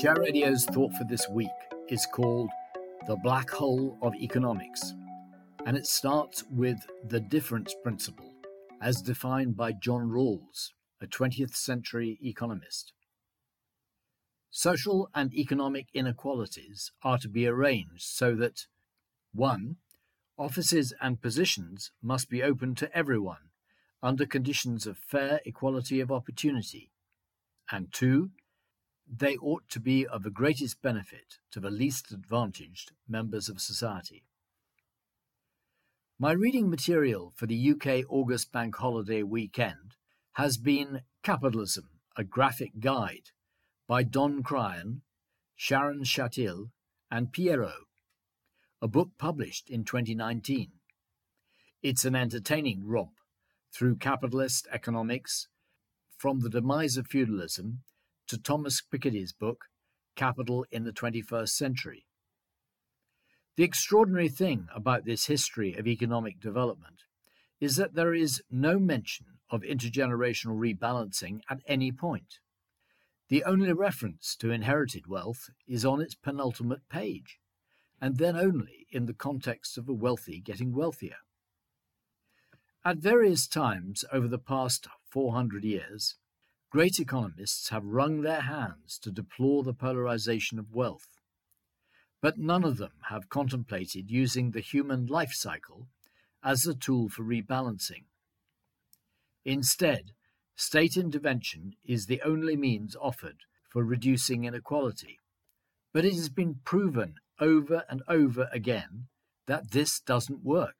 Share Radio's thought for this week is called The Black Hole of Economics, and it starts with the difference principle, as defined by John Rawls, a 20th century economist. Social and economic inequalities are to be arranged so that 1. Offices and positions must be open to everyone under conditions of fair equality of opportunity, and 2 they ought to be of the greatest benefit to the least advantaged members of society. My reading material for the UK August Bank Holiday weekend has been Capitalism, a Graphic Guide by Dan Cryan, Sharron Shatil, and Piero, a book published in 2019. It's an entertaining romp through capitalist economics from the demise of feudalism to Thomas Piketty's book, Capital in the 21st Century. The extraordinary thing about this history of economic development is that there is no mention of intergenerational rebalancing at any point. The only reference to inherited wealth is on its penultimate page, and then only in the context of the wealthy getting wealthier. At various times over the past 400 years, Great economists have wrung their hands to deplore the polarization of wealth, but none of them have contemplated using the human life cycle as a tool for rebalancing. Instead, state intervention is the only means offered for reducing inequality, but it has been proven over and over again that this doesn't work.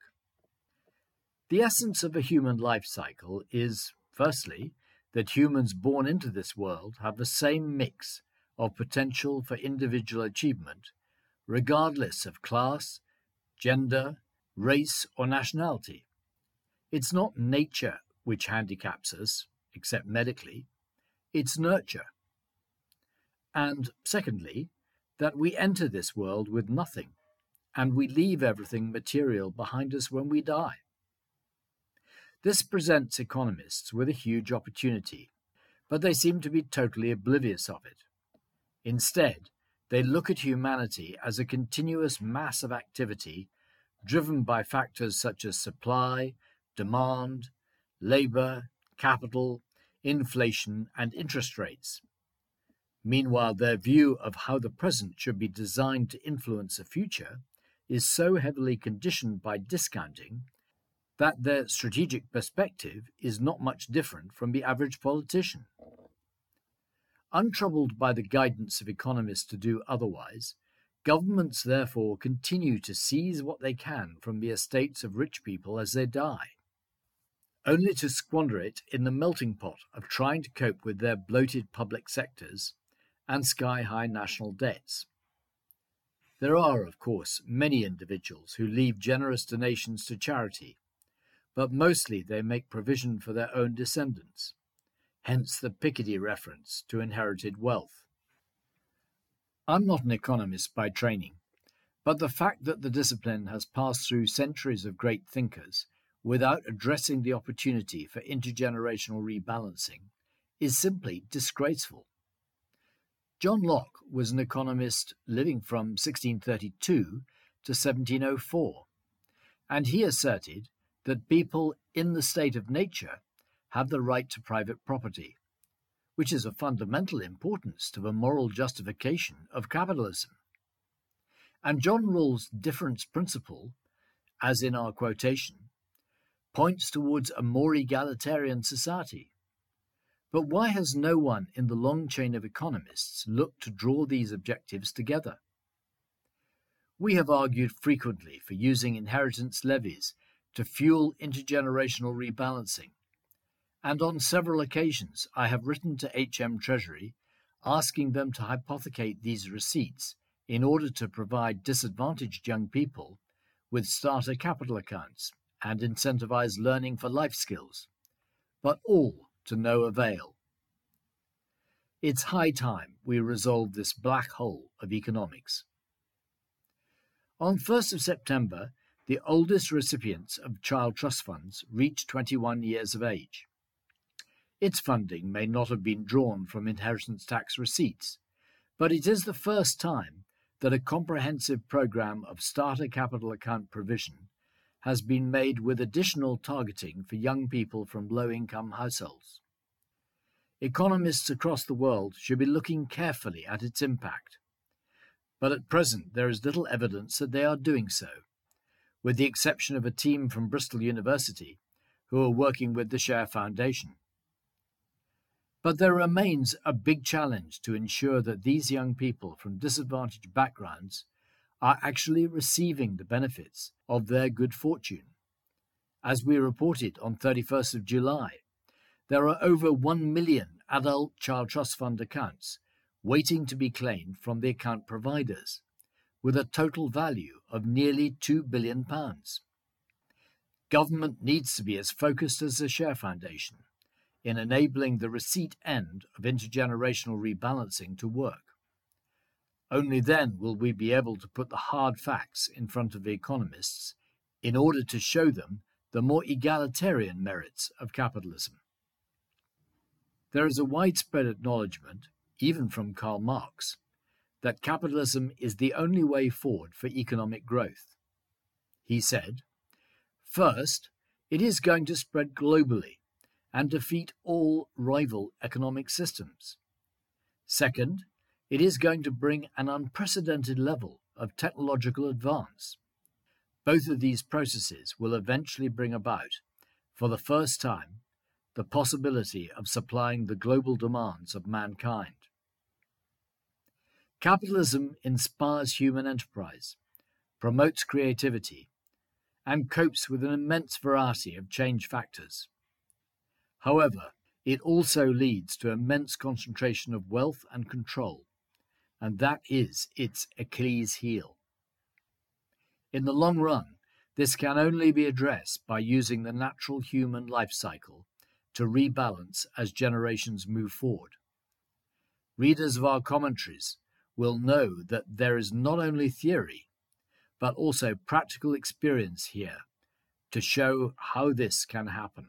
The essence of a human life cycle is, firstly, that humans born into this world have the same mix of potential for individual achievement, regardless of class, gender, race, or nationality. It's not nature which handicaps us, except medically, it's nurture. And secondly, that we enter this world with nothing, and we leave everything material behind us when we die. This presents economists with a huge opportunity, but they seem to be totally oblivious of it. Instead, they look at humanity as a continuous mass of activity driven by factors such as supply, demand, labor, capital, inflation, and interest rates. Meanwhile, their view of how the present should be designed to influence the future is so heavily conditioned by discounting that their strategic perspective is not much different from the average politician. Untroubled by the guidance of economists to do otherwise, governments therefore continue to seize what they can from the estates of rich people as they die, only to squander it in the melting pot of trying to cope with their bloated public sectors and sky high national debts. There are, of course, many individuals who leave generous donations to charity but mostly they make provision for their own descendants, hence the Piketty reference to inherited wealth. I'm not an economist by training, but the fact that the discipline has passed through centuries of great thinkers without addressing the opportunity for intergenerational rebalancing is simply disgraceful. John Locke was an economist living from 1632 to 1704, and he asserted that people in the state of nature have the right to private property, which is of fundamental importance to the moral justification of capitalism. And John Rawls' difference principle, as in our quotation, points towards a more egalitarian society. But why has no one in the long chain of economists looked to draw these objectives together? We have argued frequently for using inheritance levies to fuel intergenerational rebalancing. And on several occasions, I have written to HM Treasury asking them to hypothecate these receipts in order to provide disadvantaged young people with starter capital accounts and incentivize learning for life skills, but all to no avail. It's high time we resolve this black hole of economics. On 1st of September, the oldest recipients of child trust funds reach 21 years of age. Its funding may not have been drawn from inheritance tax receipts, But it is the first time that a comprehensive program of starter capital account provision has been made with additional targeting for young people from low income households. Economists across the world should be looking carefully at its impact. But at present, there is little evidence that they are doing so, with the exception of a team from Bristol University who are working with the Share Foundation. But there remains a big challenge to ensure that these young people from disadvantaged backgrounds are actually receiving the benefits of their good fortune. As we reported on 31st of July, there are over 1 million adult child trust fund accounts waiting to be claimed from the account providers, with a total value of nearly £2 billion. Government needs to be as focused as the Share Foundation in enabling the receipt end of intergenerational rebalancing to work. Only then will we be able to put the hard facts in front of the economists in order to show them the more egalitarian merits of capitalism. There is a widespread acknowledgement, even from Karl Marx, that capitalism is the only way forward for economic growth. He said, First, it is going to spread globally and defeat all rival economic systems. Second, it is going to bring an unprecedented level of technological advance. Both of these processes will eventually bring about, for the first time, the possibility of supplying the global demands of mankind. Capitalism inspires human enterprise, promotes creativity, and copes with an immense variety of change factors. However, it also leads to immense concentration of wealth and control, and that is its Achilles heel. In the long run, this can only be addressed by using the natural human life cycle to rebalance as generations move forward. Readers of our commentaries will know that there is not only theory, but also practical experience here to show how this can happen.